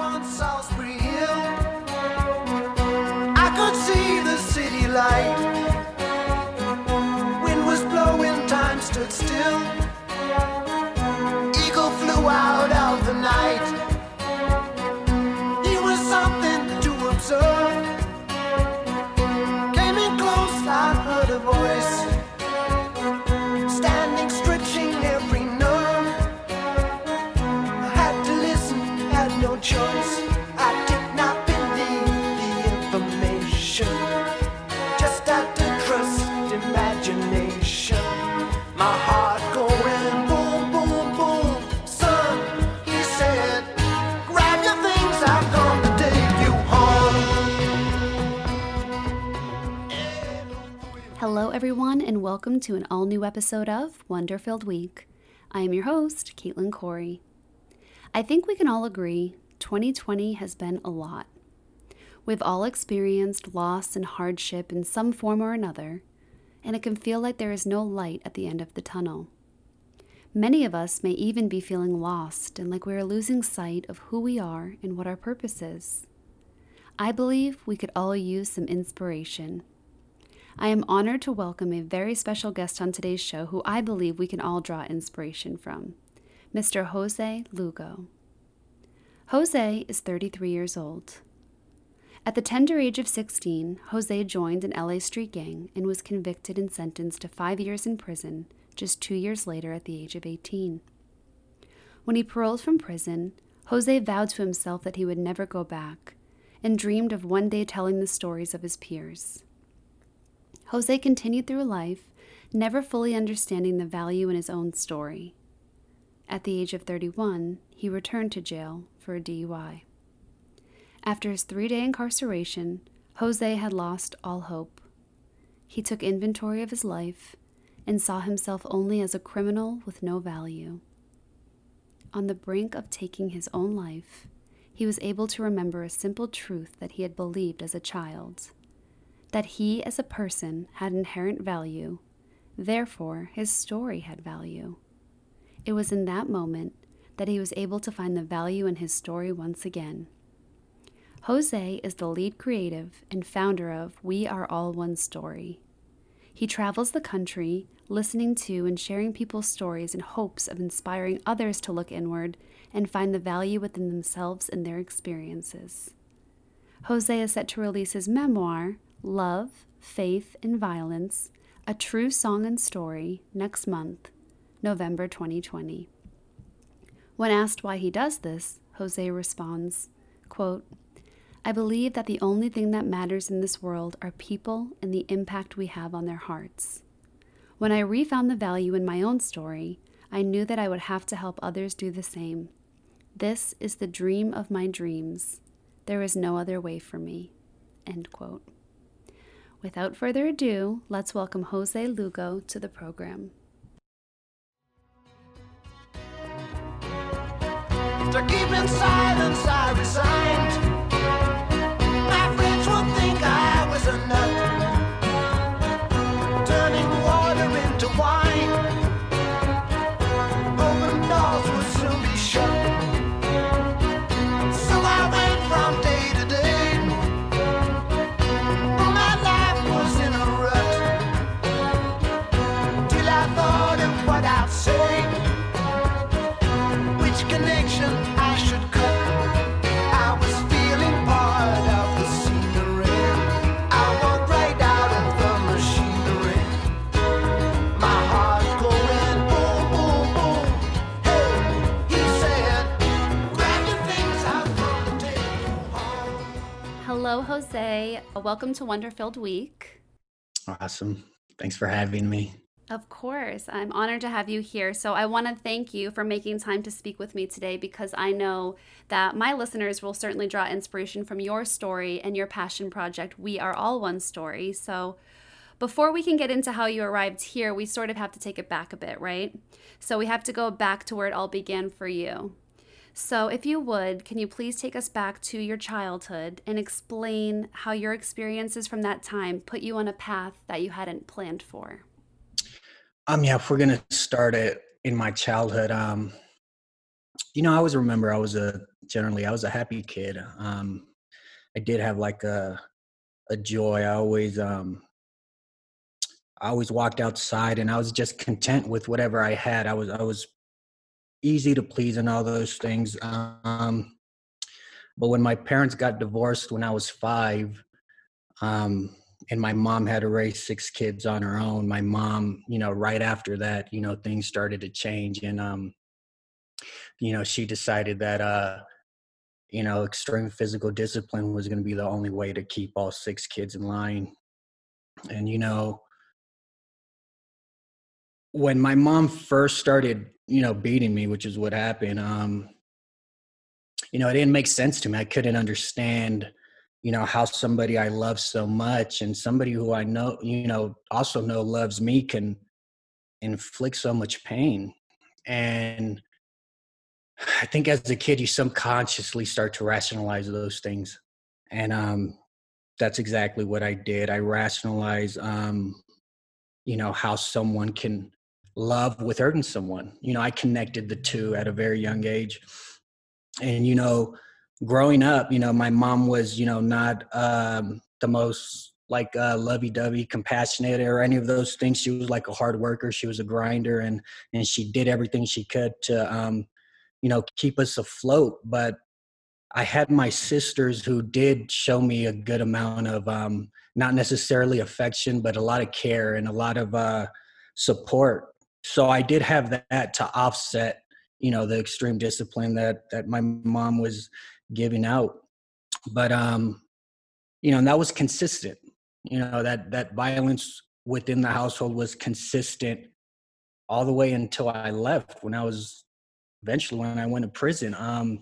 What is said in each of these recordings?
on Salisbury everyone, and welcome to an all new episode of Wonder Filled Week. I am your host, Caitlin Corey. I think we can all agree 2020 has been a lot. We've all experienced loss and hardship in some form or another, and it can feel like there is no light at the end of the tunnel. Many of us may even be feeling lost and like we are losing sight of who we are and what our purpose is. I believe we could all use some inspiration. I am honored to welcome a very special guest on today's show who I believe we can all draw inspiration from Mr. Jose Lugo. Jose is 33 years old. At the tender age of 16, Jose joined an LA street gang and was convicted and sentenced to five years in prison just two years later at the age of 18. When he paroled from prison, Jose vowed to himself that he would never go back and dreamed of one day telling the stories of his peers. Jose continued through life, never fully understanding the value in his own story. At the age of 31, he returned to jail for a DUI. After his three day incarceration, Jose had lost all hope. He took inventory of his life and saw himself only as a criminal with no value. On the brink of taking his own life, he was able to remember a simple truth that he had believed as a child that he as a person had inherent value, therefore, his story had value. It was in that moment that he was able to find the value in his story once again. Jose is the lead creative and founder of We Are All One Story. He travels the country, listening to and sharing people's stories in hopes of inspiring others to look inward and find the value within themselves and their experiences. Jose is set to release his memoir, Love, Faith, and Violence A True Song and Story, next month, November 2020. When asked why he does this, Jose responds, quote, I believe that the only thing that matters in this world are people and the impact we have on their hearts. When I refound the value in my own story, I knew that I would have to help others do the same. This is the dream of my dreams. There is no other way for me. End quote. Without further ado, let's welcome Jose Lugo to the program. To keep in silence, I resigned. Hello, Jose. Welcome to Wonder Filled Week. Awesome. Thanks for having me. Of course, I'm honored to have you here. So, I want to thank you for making time to speak with me today because I know that my listeners will certainly draw inspiration from your story and your passion project, We Are All One Story. So, before we can get into how you arrived here, we sort of have to take it back a bit, right? So, we have to go back to where it all began for you. So, if you would, can you please take us back to your childhood and explain how your experiences from that time put you on a path that you hadn't planned for? Um, yeah, if we're gonna start it in my childhood, um, you know, I always remember I was a generally. I was a happy kid. Um, I did have like a a joy. I always um, I always walked outside, and I was just content with whatever I had. I was I was easy to please and all those things. Um, but when my parents got divorced when I was five, um, and my mom had to raise six kids on her own, my mom, you know, right after that, you know, things started to change, and um, you know, she decided that uh, you know, extreme physical discipline was going to be the only way to keep all six kids in line. And you know, when my mom first started, you know, beating me, which is what happened, um, you know, it didn't make sense to me. I couldn't understand, you know, how somebody I love so much and somebody who I know, you know, also know loves me can inflict so much pain. And I think as a kid, you subconsciously start to rationalize those things. And um, that's exactly what I did. I rationalize, um, you know, how someone can love with hurting someone. You know, I connected the two at a very young age. And, you know, growing up, you know, my mom was, you know, not um, the most like uh, lovey-dovey, compassionate, or any of those things. She was like a hard worker. She was a grinder, and and she did everything she could to um, you know keep us afloat but i had my sisters who did show me a good amount of um not necessarily affection but a lot of care and a lot of uh support so i did have that to offset you know the extreme discipline that that my mom was giving out but um you know and that was consistent you know that that violence within the household was consistent all the way until i left when i was eventually when I went to prison. Um,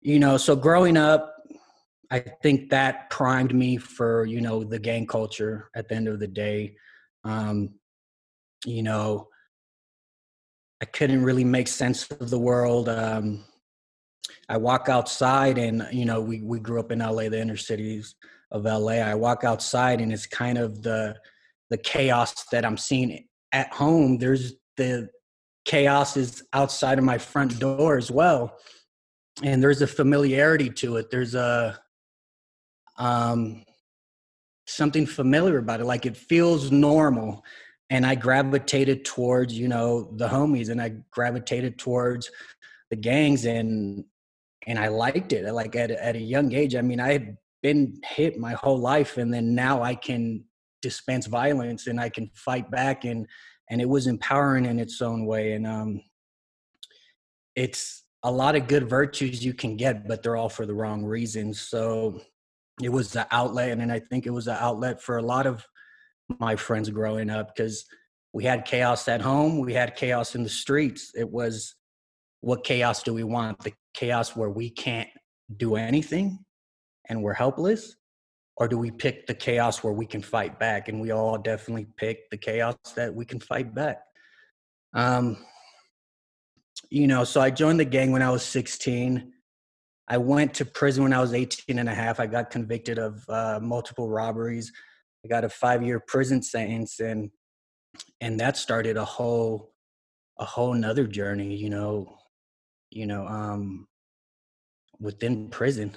you know, so growing up, I think that primed me for you know the gang culture. At the end of the day, um, you know, I couldn't really make sense of the world. Um, I walk outside, and you know, we we grew up in LA, the inner cities of LA. I walk outside, and it's kind of the the chaos that I'm seeing at home. There's the chaos is outside of my front door as well and there's a familiarity to it there's a um something familiar about it like it feels normal and i gravitated towards you know the homies and i gravitated towards the gangs and and i liked it. Like at, at a young age i mean i had been hit my whole life and then now i can dispense violence and i can fight back and and it was empowering in its own way and um it's a lot of good virtues you can get but they're all for the wrong reasons. So it was the outlet and i think it was an outlet for a lot of my friends growing up because we had chaos at home we had chaos in the streets. It was what chaos do we want? The chaos where we can't do anything and we're helpless? Or do we pick the chaos where we can fight back? And we all definitely pick the chaos that we can fight back. Um you know so i joined the gang when i was 16 i went to prison when i was 18 and a half. I got convicted of uh, multiple robberies i got a five year prison sentence and and that started a whole a whole nother journey you know you know um within prison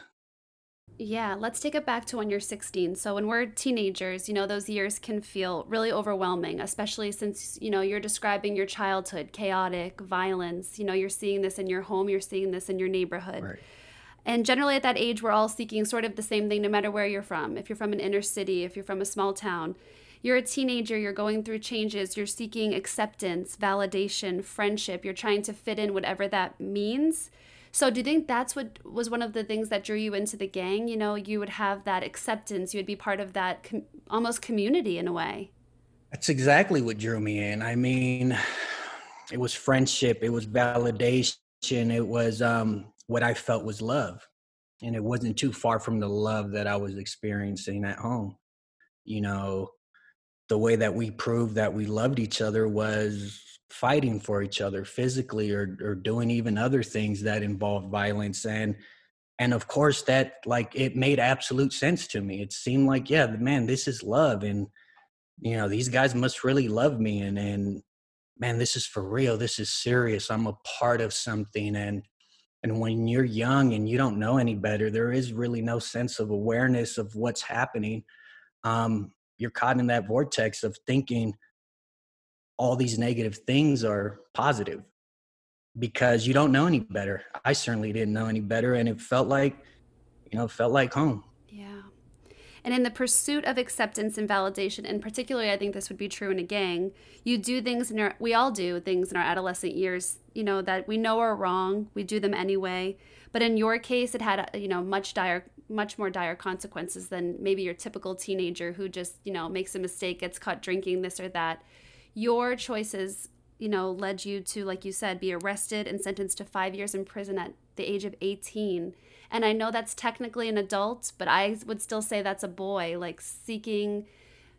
yeah, let's take it back to when you're 16. So when we're teenagers, you know, those years can feel really overwhelming, especially since, you know, you're describing your childhood, chaotic, violence, you know, you're seeing this in your home, you're seeing this in your neighborhood. Right. And generally at that age, we're all seeking sort of the same thing no matter where you're from. If you're from an inner city, if you're from a small town, you're a teenager, you're going through changes, you're seeking acceptance, validation, friendship, you're trying to fit in whatever that means so do you think that's what was one of the things that drew you into the gang? You know, you would have that acceptance, you would be part of that com- almost community in a way. That's exactly what drew me in. I mean, it was friendship, it was validation, it was um, what I felt was love. And it wasn't too far from the love that I was experiencing at home. You know, the way that we proved that we loved each other was fighting for each other physically or or doing even other things that involved violence and and of course that like it made absolute sense to me it seemed like yeah man this is love and you know these guys must really love me and and man this is for real this is serious i'm a part of something and and when you're young and you don't know any better there is really no sense of awareness of what's happening. Um, you're caught in that vortex of thinking all these negative things are positive because you don't know any better. I certainly didn't know any better and it felt like you know felt like home and in the pursuit of acceptance and validation, and particularly, I think this would be true in a gang, you do things in our, we all do things in our adolescent years, you know, that we know are wrong. We do them anyway. But in your case, it had, you know, much dire, much more dire consequences than maybe your typical teenager who just, you know, makes a mistake, gets caught drinking this or that. Your choices you know, led you to, like you said, be arrested and sentenced to five years in prison at the age of 18. And I know that's technically an adult, but I would still say that's a boy, like seeking,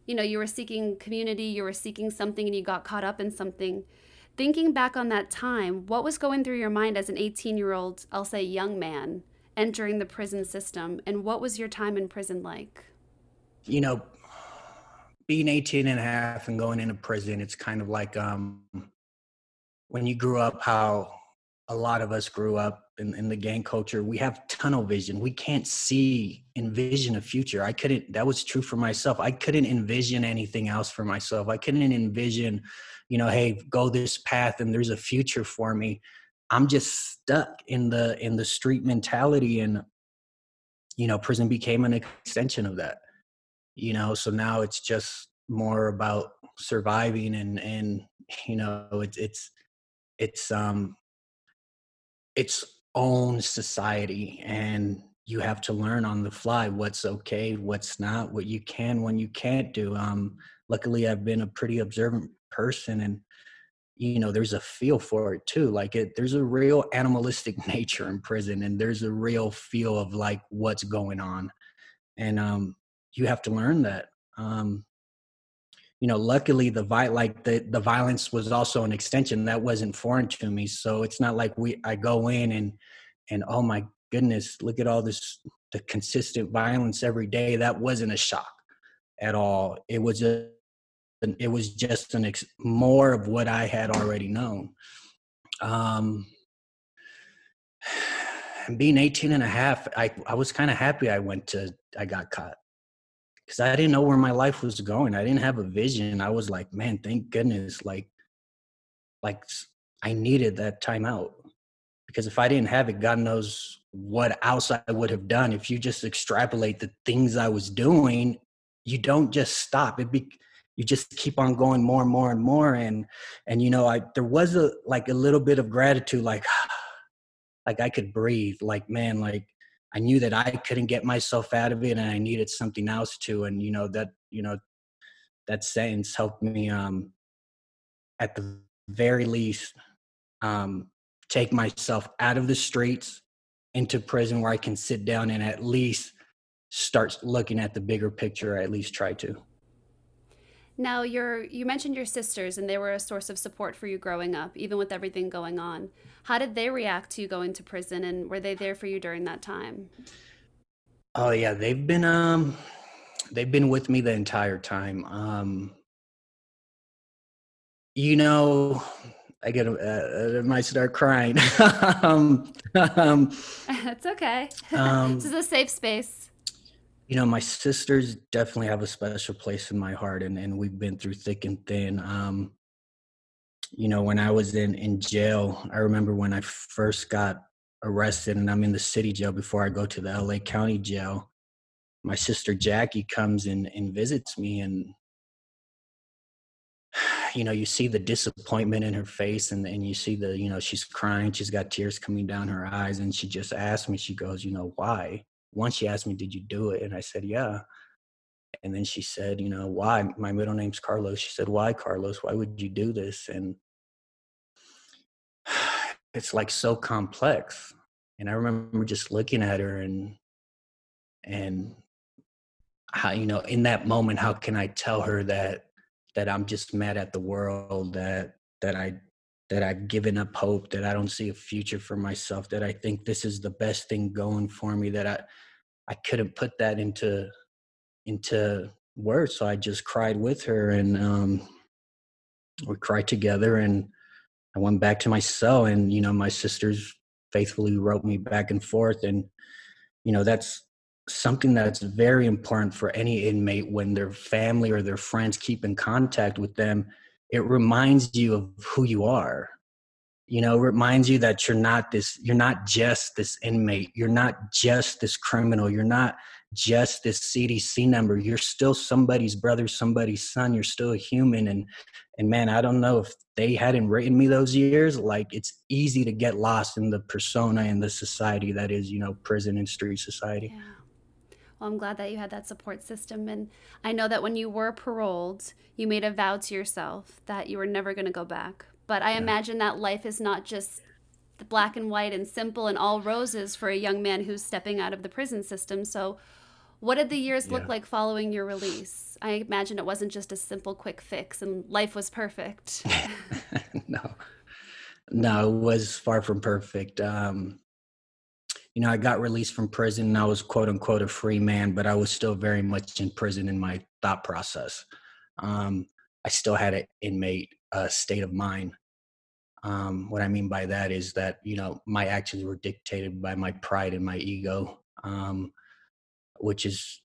you know, you were seeking community, you were seeking something, and you got caught up in something. Thinking back on that time, what was going through your mind as an 18 year old, I'll say young man, entering the prison system? And what was your time in prison like? You know, being 18 and a half and going into prison, it's kind of like um, when you grew up, how a lot of us grew up in, in the gang culture we have tunnel vision. We can't see envision a future. I couldn't that was true for myself. I couldn't envision anything else for myself. I couldn't envision you know hey go this path and there's a future for me. I'm just stuck in the in the street mentality and you know prison became an extension of that you know? So now it's just more about surviving and and you know it's it's it's um its own society and you have to learn on the fly what's okay what's not what you can when you can't do um luckily i've been a pretty observant person and you know there's a feel for it too like it there's a real animalistic nature in prison and there's a real feel of like what's going on and um you have to learn that um you know luckily the vi- like the the violence was also an extension that wasn't foreign to me. So it's not like we i go in and and oh my goodness look at all this the consistent violence every day. That wasn't a shock at all. It was a it was just an ex, more of what i had already known. Um being 18 and a half i i was kind of happy i went to i got caught because I didn't know where my life was going. I didn't have a vision. I was like, man, thank goodness, like, like I needed that time out because if I didn't have it, God knows what else I would have done. If you just extrapolate the things I was doing, you don't just stop. It be you just keep on going more and more and more. And and you know, I there was a like a little bit of gratitude, like like I could breathe. Like man, like I knew that I couldn't get myself out of it and I needed something else to. And, you know, that, you know, that sentence helped me um, at the very least um, take myself out of the streets into prison where I can sit down and at least start looking at the bigger picture, or at least try to. Now, you're, you mentioned your sisters, and they were a source of support for you growing up, even with everything going on. How did they react to you going to prison, and were they there for you during that time? Oh yeah, they've been um, they've been with me the entire time. Um, you know, I get uh, I might start crying. um, um, That's okay. Um, this is a safe space you know my sisters definitely have a special place in my heart and, and we've been through thick and thin um, you know when i was in in jail i remember when i first got arrested and i'm in the city jail before i go to the la county jail my sister jackie comes and, and visits me and you know you see the disappointment in her face and, and you see the you know she's crying she's got tears coming down her eyes and she just asked me she goes you know why once she asked me, Did you do it? And I said, Yeah. And then she said, You know, why? My middle name's Carlos. She said, Why, Carlos? Why would you do this? And it's like so complex. And I remember just looking at her and, and, how you know in that moment how can i tell her that that i'm just mad at the world that that i that I've given up hope, that I don't see a future for myself, that I think this is the best thing going for me, that I I couldn't put that into into words. So I just cried with her and um we cried together and I went back to my cell and you know my sisters faithfully wrote me back and forth and you know that's something that's very important for any inmate when their family or their friends keep in contact with them it reminds you of who you are you know reminds you that you're not this you're not just this inmate you're not just this criminal you're not just this cdc number you're still somebody's brother somebody's son you're still a human and and man i don't know if they hadn't written me those years like it's easy to get lost in the persona and the society that is you know prison and street society yeah. Well, I'm glad that you had that support system. And I know that when you were paroled, you made a vow to yourself that you were never going to go back. But I yeah. imagine that life is not just the black and white and simple and all roses for a young man who's stepping out of the prison system. So, what did the years look like following your release? I imagine it wasn't just a simple quick fix and life was perfect. no, no, it was far from perfect. Um, you know, I got released from prison and I was quote unquote a free man, but I was still very much in prison in my thought process. Um, I still had an inmate uh, state of mind. Um, what I mean by that is that you know my actions were dictated by my pride and my ego, um, which is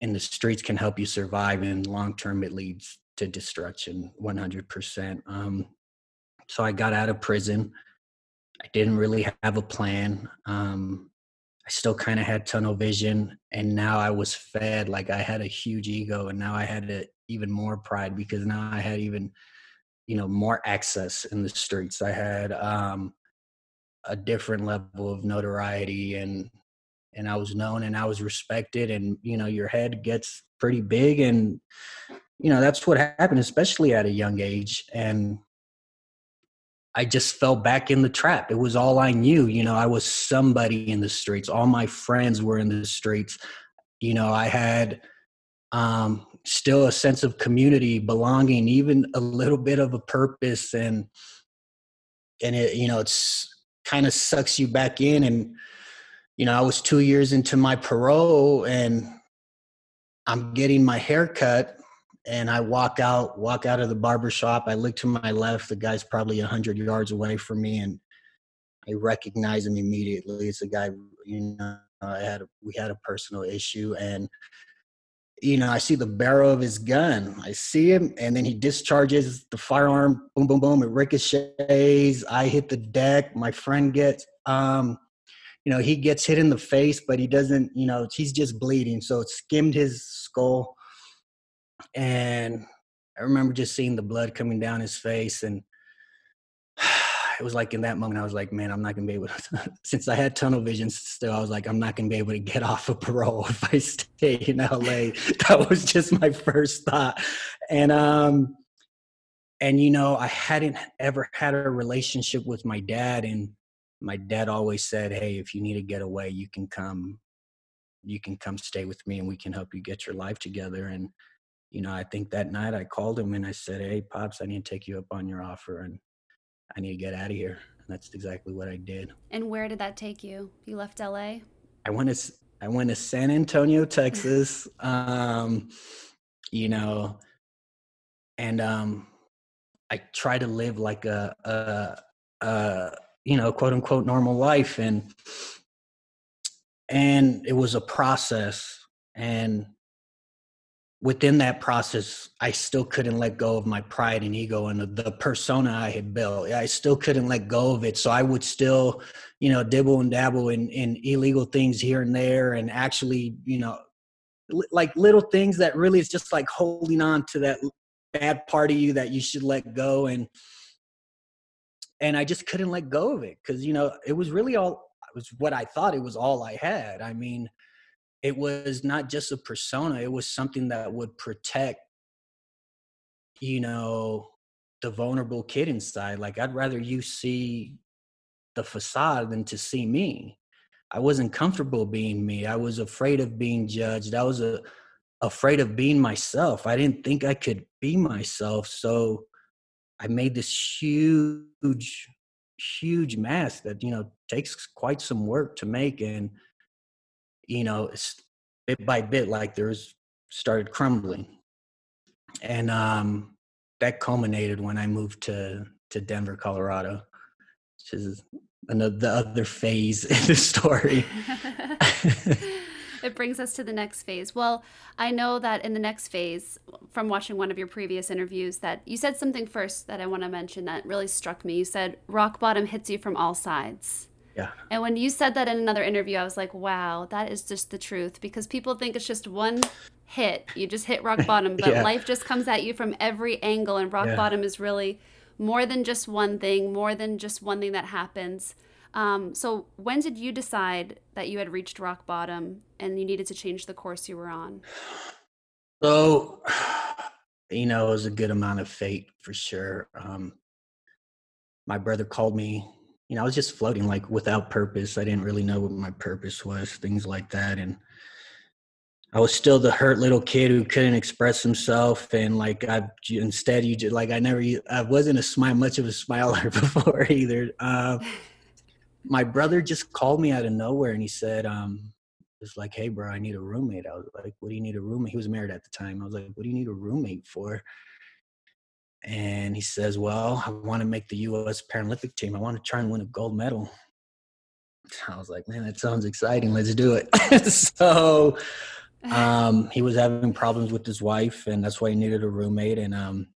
in the streets can help you survive, and long term it leads to destruction, one hundred percent. Um, so I got out of prison. I didn't really have a plan. Um, I still kind of had tunnel vision, and now I was fed like I had a huge ego, and now I had a, even more pride because now I had even you know more access in the streets. I had um a different level of notoriety and and i was known and i was respected and you know your head gets pretty big and you know that's what happened especially at a young age and i just fell back in the trap. It was all i knew you know i was somebody in the streets. All my friends were in the streets. You know i had um still a sense of community, belonging, even a little bit of a purpose, and and it you know it's kind of sucks you back in. And you know, I was two years into my parole, and I'm getting my hair cut, and I walk out walk out of the barber shop. I look to my left, the guy's probably hundred yards away from me, and I recognize him immediately. It's a guy, you know, I had a, we had a personal issue, and you know, I see the barrel of his gun. I see him, and then he discharges the firearm. Boom, boom, boom. It ricochets. I hit the deck. My friend gets, um, you know, he gets hit in the face, but he doesn't. You know, he's just bleeding, so it skimmed his skull. And I remember just seeing the blood coming down his face, and it was like in that moment I was like, man, I'm not gonna be able to. since I had tunnel vision still, I was like, I'm not gonna be able to get off of parole if I stay in LA. that was just my first thought, and um, and you know, I hadn't ever had a relationship with my dad, and my dad always said, hey, if you need to get away, you can come, you can come stay with me, and we can help you get your life together, and you know, I think that night I called him and I said, Hey, Pops, I need to take you up on your offer. And I need to get out of here. And that's exactly what I did. And where did that take you? You left LA? I went to I went to San Antonio, Texas. um, you know, and um, I try to live like a, a, a you know quote unquote normal life, and and it was a process. And within that process, I still couldn't let go of my pride and ego and the, persona I had built. I still couldn't let go of it. So I would still, you know, dibble and dabble in, in illegal things here and there and actually, you know, like little things that really is just like holding on to that bad part of you that you should let go. And, and I just couldn't let go of it because, you know, it was really all, it was what I thought it was all I had. I mean, it was not just a persona it was something that would protect you know the vulnerable kid inside like i'd rather you see the facade than to see me. I wasn't comfortable being me i was afraid of being judged i was a, afraid of being myself i didn't think i could be myself so i made this huge huge mask that you know takes quite some work to make and you know, bit by bit, like there's started crumbling. And um, that culminated when I moved to to Denver, Colorado. which is another the other phase in the story. it brings us to the next phase. Well, I know that in the next phase, from watching one of your previous interviews, that you said something first that I want to mention that really struck me. You said rock bottom hits you from all sides. Yeah. And when you said that in another interview, I was like, wow, that is just the truth because people think it's just one hit. You just hit rock bottom, but yeah. life just comes at you from every angle. And rock yeah. bottom is really more than just one thing, more than just one thing that happens. Um, so, when did you decide that you had reached rock bottom and you needed to change the course you were on? So, you know, it was a good amount of fate for sure. Um, my brother called me. You know, I was just floating like without purpose. I didn't really know what my purpose was, things like that. And I was still the hurt little kid who couldn't express himself, and like I instead you just like I never I wasn't a smile much of a smiler before either. Uh, my brother just called me out of nowhere and he said, um, "It's like, hey, bro, I need a roommate." I was like, "What do you need a roommate?" He was married at the time. I was like, "What do you need a roommate for?" And he says, "Well, I want to make the U.S. Paralympic team. I want to try and win a gold medal." I was like, "Man, that sounds exciting. Let's do it." so um, he was having problems with his wife, and that's why he needed a roommate. And um,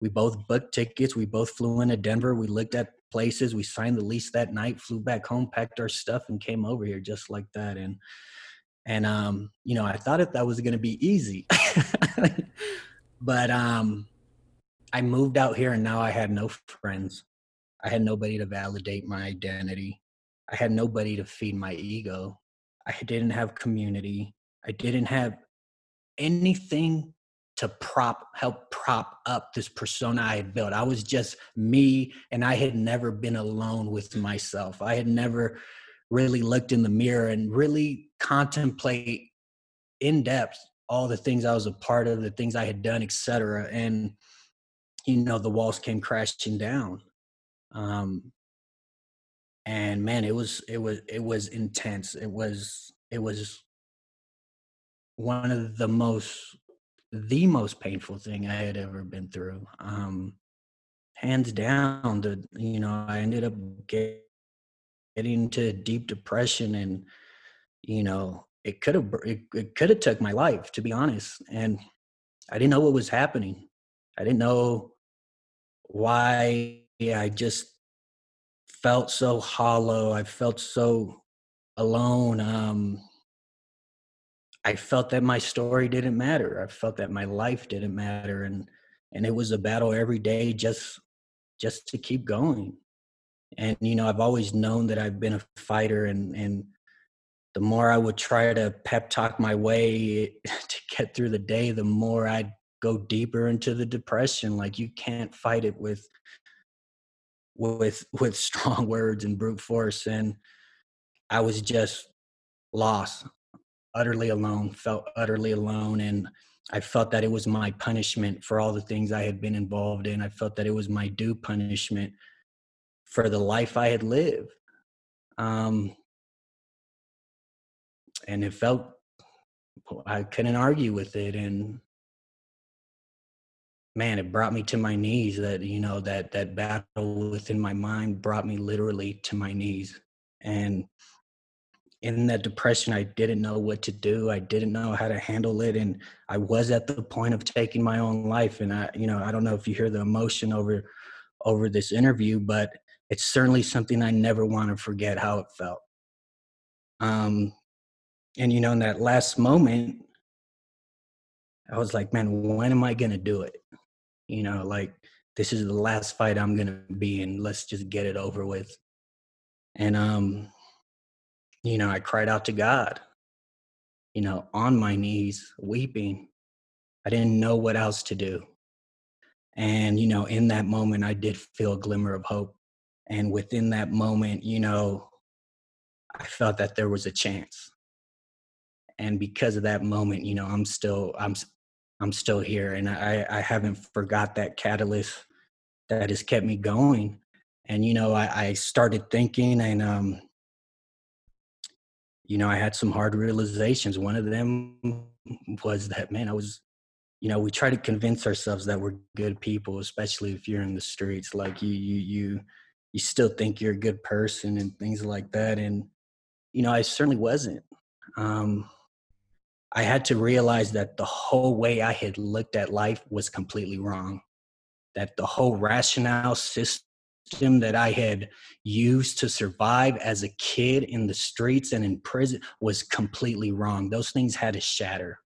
we both booked tickets. We both flew into Denver. We looked at places. We signed the lease that night, flew back home, packed our stuff, and came over here just like that. And and um, you know, I thought that that was going to be easy, but um, I moved out here, and now I had no friends. I had nobody to validate my identity. I had nobody to feed my ego. I didn't have community. I didn't have anything to prop help prop up this persona I had built. I was just me and I had never been alone with myself. I had never really looked in the mirror and really contemplate in depth all the things I was a part of, the things I had done, etc. And you know, the walls came crashing down. Um and man, it was it was it was intense. It was it was one of the most the most painful thing I had ever been through. Um, hands down, the you know I ended up get, getting into deep depression, and you know it could have it, it could have took my life to be honest, and I didn't know what was happening. I didn't know why. I just felt so hollow. I felt so alone. Um, I felt that my story didn't matter. I felt that my life didn't matter, and and it was a battle every day just just to keep going. And you know, I've always known that I've been a fighter, and and the more I would try to pep talk my way to get through the day, the more I'd go deeper into the depression. Like you can't fight it with with with strong words and brute force, and I was just lost utterly alone, felt utterly alone. And I felt that it was my punishment for all the things I had been involved in. I felt that it was my due punishment for the life I had lived. Um, and it felt, I couldn't argue with it. And man, it brought me to my knees that, you know, that, that battle within my mind brought me literally to my knees. And in that depression i didn't know what to do. I didn't know how to handle it. And i was at the point of taking my own life. And i you know i don't know if you hear the emotion over over this interview but it's certainly something i never want to forget how it felt. Um and you know in that last moment i was like man when am i going to do it you know like this is the last fight i'm to be in let's just get it over with and um you know, I cried out to God, you know, on my knees, weeping. I didn't know what else to do. And, you know, in that moment, I did feel a glimmer of hope. And within that moment, you know, I felt that there was a chance. And because of that moment, you know, I'm still, I'm, I'm still here and I, I haven't forgot that catalyst that has kept me going. And, you know, I, I started thinking and, um, you know, I had some hard realizations. One of them was that, man, I was, you know, we try to convince ourselves that we're good people, especially if you're in the streets. Like you, you, you, you still think you're a good person and things like that. And, you know, I certainly wasn't. Um, I had to realize that the whole way I had looked at life was completely wrong. That the whole rationale system that I had used to survive as a kid in the streets and in prison was completely wrong. Those things had to shatter.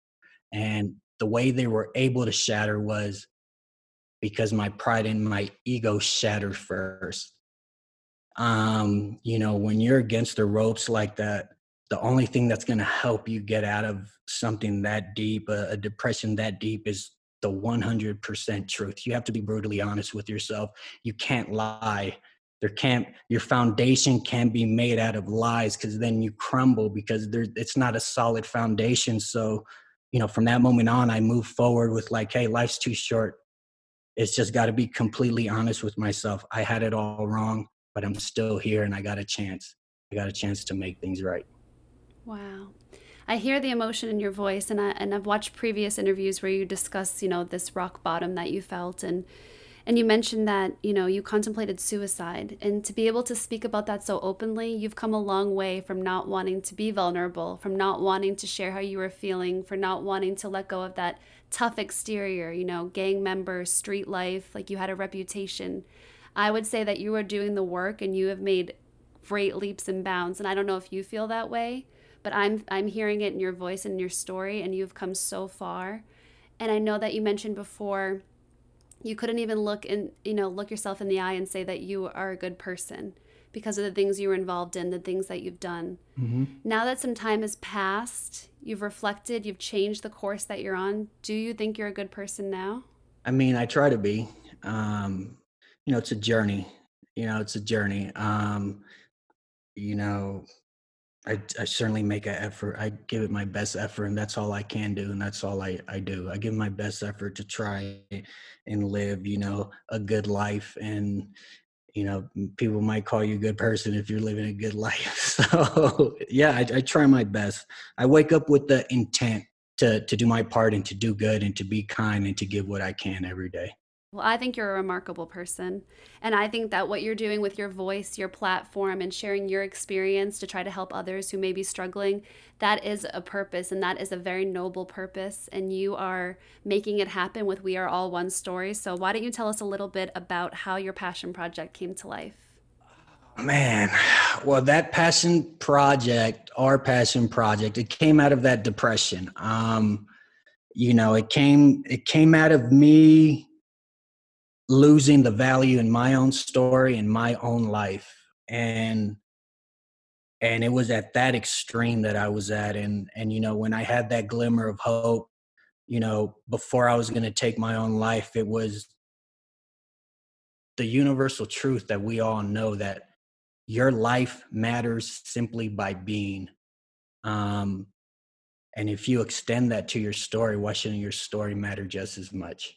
And the way they were able to shatter was because my pride and my ego shattered first. Um, you know, when you're against the ropes like that, the only thing that's going to help you get out of something that deep, a, a depression that deep, is the 100% truth. You have to be brutally honest with yourself. You can't lie. There can't your foundation can be made out of lies because then you crumble because there it's not a solid foundation. So, you know, from that moment on, I move forward with like, hey, life's too short. It's just got to be completely honest with myself. I had it all wrong, but I'm still here and I got a chance. I got a chance to make things right. Wow. I hear the emotion in your voice and I and I've watched previous interviews where you discuss, you know, this rock bottom that you felt and and you mentioned that, you know, you contemplated suicide and to be able to speak about that so openly, you've come a long way from not wanting to be vulnerable, from not wanting to share how you were feeling, for not wanting to let go of that tough exterior, you know, gang member, street life, like you had a reputation. I would say that you are doing the work and you have made great leaps and bounds and I don't know if you feel that way but I'm I'm hearing it in your voice and your story and you've come so far. And I know that you mentioned before you couldn't even look in you know look yourself in the eye and say that you are a good person because of the things you were involved in, the things that you've done. Mm-hmm. Now that some time has passed, you've reflected, you've changed the course that you're on. Do you think you're a good person now? I mean, I try to be. Um, you know, it's a journey. You know, it's a journey. Um, you know, I, I certainly make an effort. I give it my best effort, and that's all I can do, and that's all I, I do. I give my best effort to try and live, you know, a good life. And you know, people might call you a good person if you're living a good life. So yeah, I, I try my best. I wake up with the intent to to do my part and to do good and to be kind and to give what I can every day. Well, I think you're a remarkable person. And I think that what you're doing with your voice, your platform, and sharing your experience to try to help others who may be struggling, that is a purpose and that is a very noble purpose. And you are making it happen with We Are All One story. So, why don't you tell us a little bit about how your passion project came to life? Man, well, that passion project, our passion project, it came out of that depression. Um, you know, it came it came out of me losing the value in my own story and my own life. And and it was at that extreme that i was at. And and you know when i had that glimmer of hope you know before i was going to take my own life it was the universal truth that we all know that your life matters simply by being. Um and if you extend that to your story why shouldn't your story matter just as much?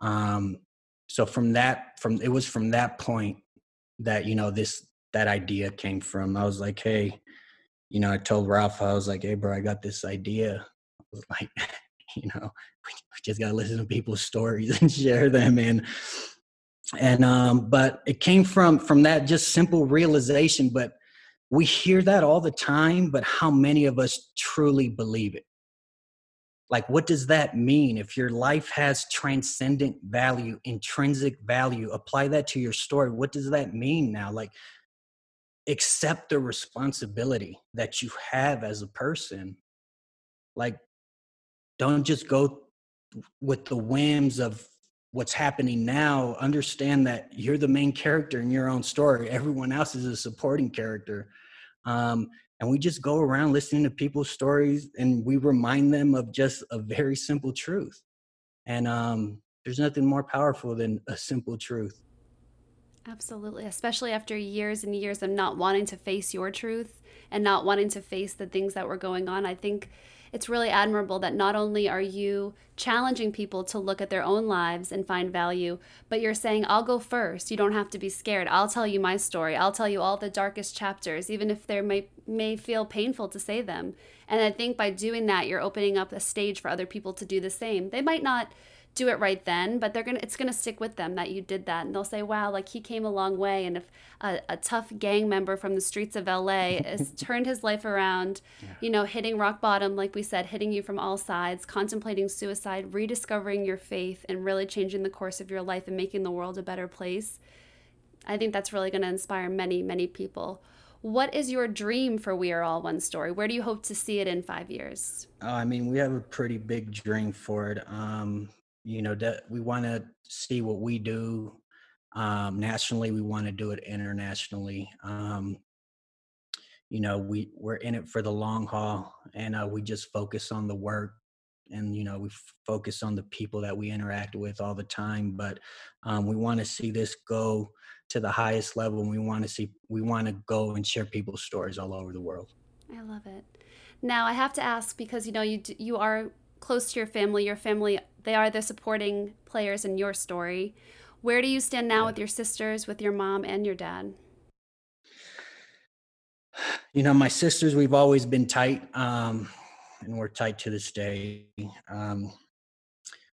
Um so from that from it was from that point that you know this that idea came from. I was like hey you know i told ralph i was like hey bro i got this idea. I was like you know we just gotta listen to people's stories and share them and and um but it came from from that just simple realization but we hear that all the time but how many of us truly believe it like what does that mean? If your life has transcendent value intrinsic value apply that to your story what does that mean now? Like accept the responsibility that you have as a person. Like don't just go with the whims of what's happening now. Understand that you're the main character in your own story. Everyone else is a supporting character. Um, and we just go around listening to people's stories and we remind them of just a very simple truth and um, there's nothing more powerful than a simple truth absolutely especially after years and years of not wanting to face your truth and not wanting to face the things that were going on i think it's really admirable that not only are you challenging people to look at their own lives and find value, but you're saying, I'll go first. You don't have to be scared. I'll tell you my story. I'll tell you all the darkest chapters, even if there may, may feel painful to say them. And I think by doing that, you're opening up a stage for other people to do the same. They might not do it right then, but they're gonna it's gonna stick with them that you did that, and they'll say, "Wow, like he came a long way." And if a, a tough gang member from the streets of LA has turned his life around, yeah. you know, hitting rock bottom, like we said, hitting you from all sides, contemplating suicide, rediscovering your faith, and really changing the course of your life and making the world a better place, I think that's really going to inspire many, many people. What is your dream for We Are All One Story? Where do you hope to see it in five years? Oh, I mean, we have a pretty big dream for it. Um, you know that we want to see what we do um, nationally we want to do it internationally um, you know we we're in it for the long haul and uh, we just focus on the work and you know we focus on the people that we interact with all the time but um, we want to see this go to the highest level and we want to see we want to go and share people's stories all over the world i love it now i have to ask because you know you you are close to your family your family they are the supporting players in your story. Where do you stand now with your sisters, with your mom, and your dad? You know, my sisters, we've always been tight, um, and we're tight to this day. Um,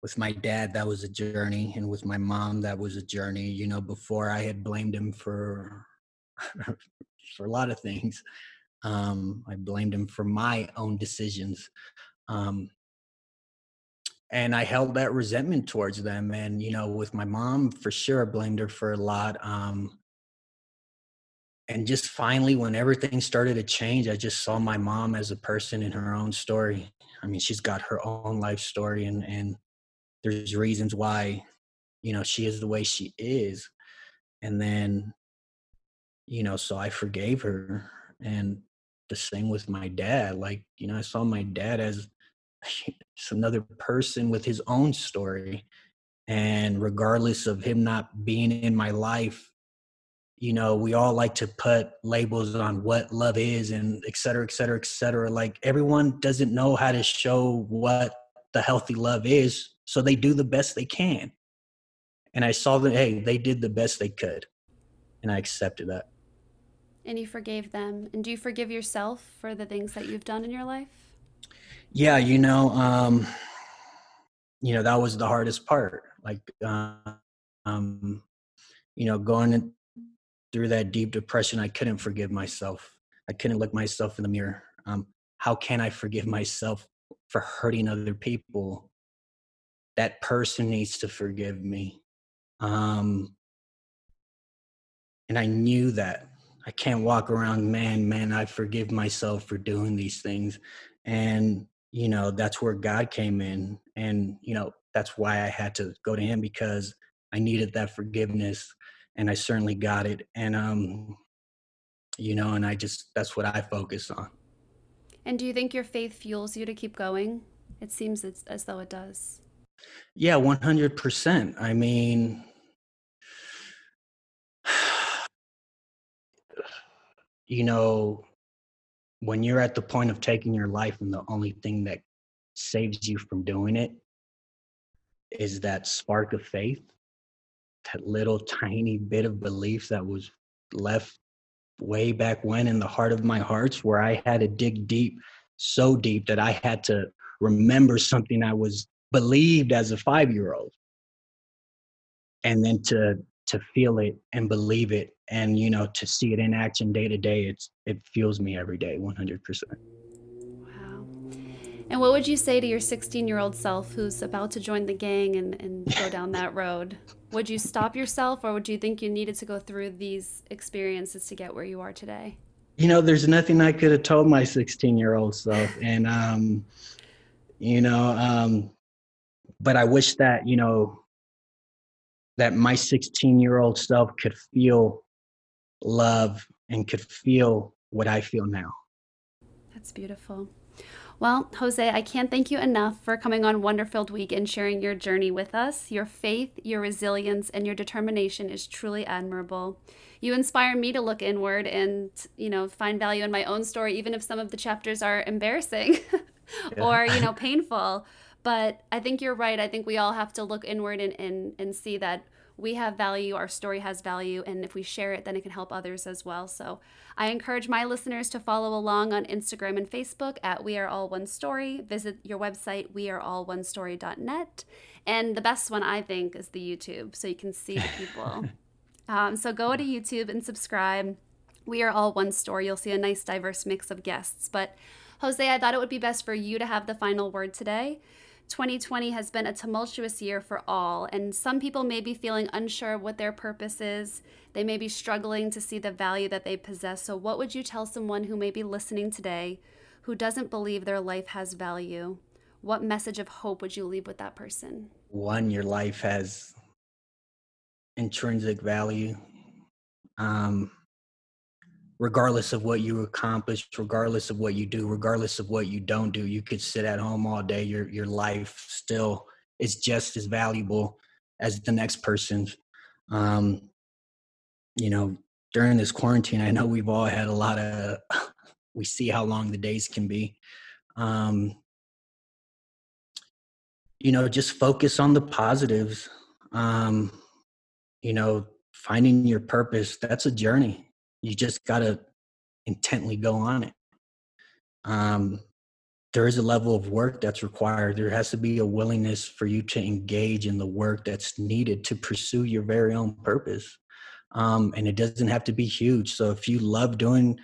with my dad, that was a journey, and with my mom, that was a journey. You know, before I had blamed him for for a lot of things. Um, I blamed him for my own decisions. Um, and I held that resentment towards them. And you know, with my mom, for sure, I blamed her for a lot. Um, and just finally, when everything started to change, I just saw my mom as a person in her own story. I mean, she's got her own life story, and and there's reasons why, you know, she is the way she is. And then, you know, so I forgave her, and the same with my dad. Like, you know, I saw my dad as just another person with his own story. And regardless of him not being in my life, you know, we all like to put labels on what love is and et cetera, et cetera, et cetera. Like everyone doesn't know how to show what the healthy love is. So they do the best they can. And I saw that, hey, they did the best they could. And I accepted that. And you forgave them. And do you forgive yourself for the things that you've done in your life? Yeah, you know, um, you know that was the hardest part. Like, uh, um, you know, going through that deep depression, I couldn't forgive myself. I couldn't look myself in the mirror. Um, how can I forgive myself for hurting other people? That person needs to forgive me. Um, and I knew that I can't walk around, man, man, I forgive myself for doing these things. And you know that's where god came in and you know that's why i had to go to him because i needed that forgiveness and i certainly got it and um you know and i just that's what i focus on. And do you think your faith fuels you to keep going? It seems as, as though it does. Yeah 100% i mean you know when you're at the point of taking your life and the only thing that saves you from doing it is that spark of faith that little tiny bit of belief that was left way back when in the heart of my hearts where i had to dig deep so deep that i had to remember something i was believed as a five year old and then to to feel it and believe it and you know to see it in action day to day it's it fuels me every day 100% wow and what would you say to your 16 year old self who's about to join the gang and, and go down that road would you stop yourself or would you think you needed to go through these experiences to get where you are today you know there's nothing i could have told my 16 year old self and um you know um but i wish that you know that my 16 year old self could feel love and could feel what I feel now. That's beautiful. Well, Jose, I can't thank you enough for coming on Wonderfilled Week and sharing your journey with us. Your faith, your resilience, and your determination is truly admirable. You inspire me to look inward and, you know, find value in my own story, even if some of the chapters are embarrassing or, you know, painful. But I think you're right. I think we all have to look inward and, and, and see that we have value, our story has value, and if we share it, then it can help others as well. So I encourage my listeners to follow along on Instagram and Facebook at We Are All One Story. Visit your website, weareallonestory.net. And the best one, I think, is the YouTube, so you can see the people. um, so go to YouTube and subscribe. We Are All One Story. You'll see a nice, diverse mix of guests. But Jose, I thought it would be best for you to have the final word today. 2020 has been a tumultuous year for all, and some people may be feeling unsure of what their purpose is. They may be struggling to see the value that they possess. So, what would you tell someone who may be listening today who doesn't believe their life has value? What message of hope would you leave with that person? One, your life has intrinsic value. Um, regardless of what you accomplish, regardless of what you do, regardless of what you don't do, you could sit at home all day. Your your life still is just as valuable as the next person's. Um, you know, during this quarantine, I know we've all had a lot of. we see how long the days can be. Um, you know, just focus on the positives. Um, you know, finding your purpose. That's a journey you just got to intently go on it. Um, there is a level of work that's required. There has to be a willingness for you to engage in the work that's needed to pursue your very own purpose. Um, and it doesn't have to be huge. So if you love doing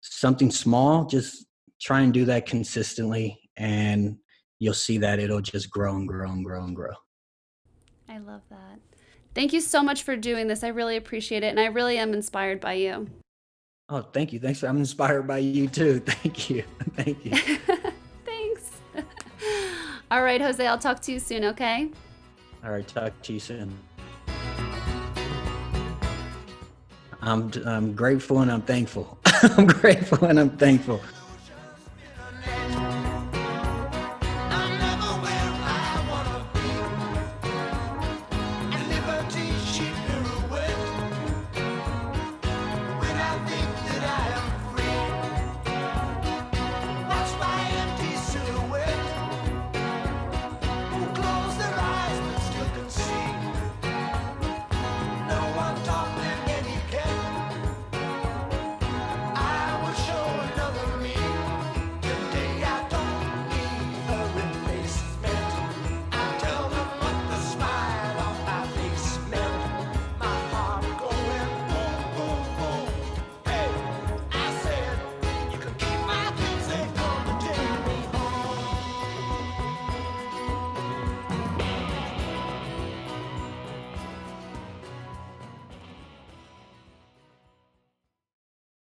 something small, just try and do that consistently, and you'll see that it'll just grow and grow and grow and grow. I love that. Thank you so much for doing this. I really appreciate it. And I really am inspired by you. Oh, thank you. Thanks. I'm inspired by you too. Thank you. Thank you. Thanks. All right, Jose, I'll talk to you soon, okay? All right, talk to you soon. I'm, I'm grateful and I'm thankful. I'm grateful and I'm thankful.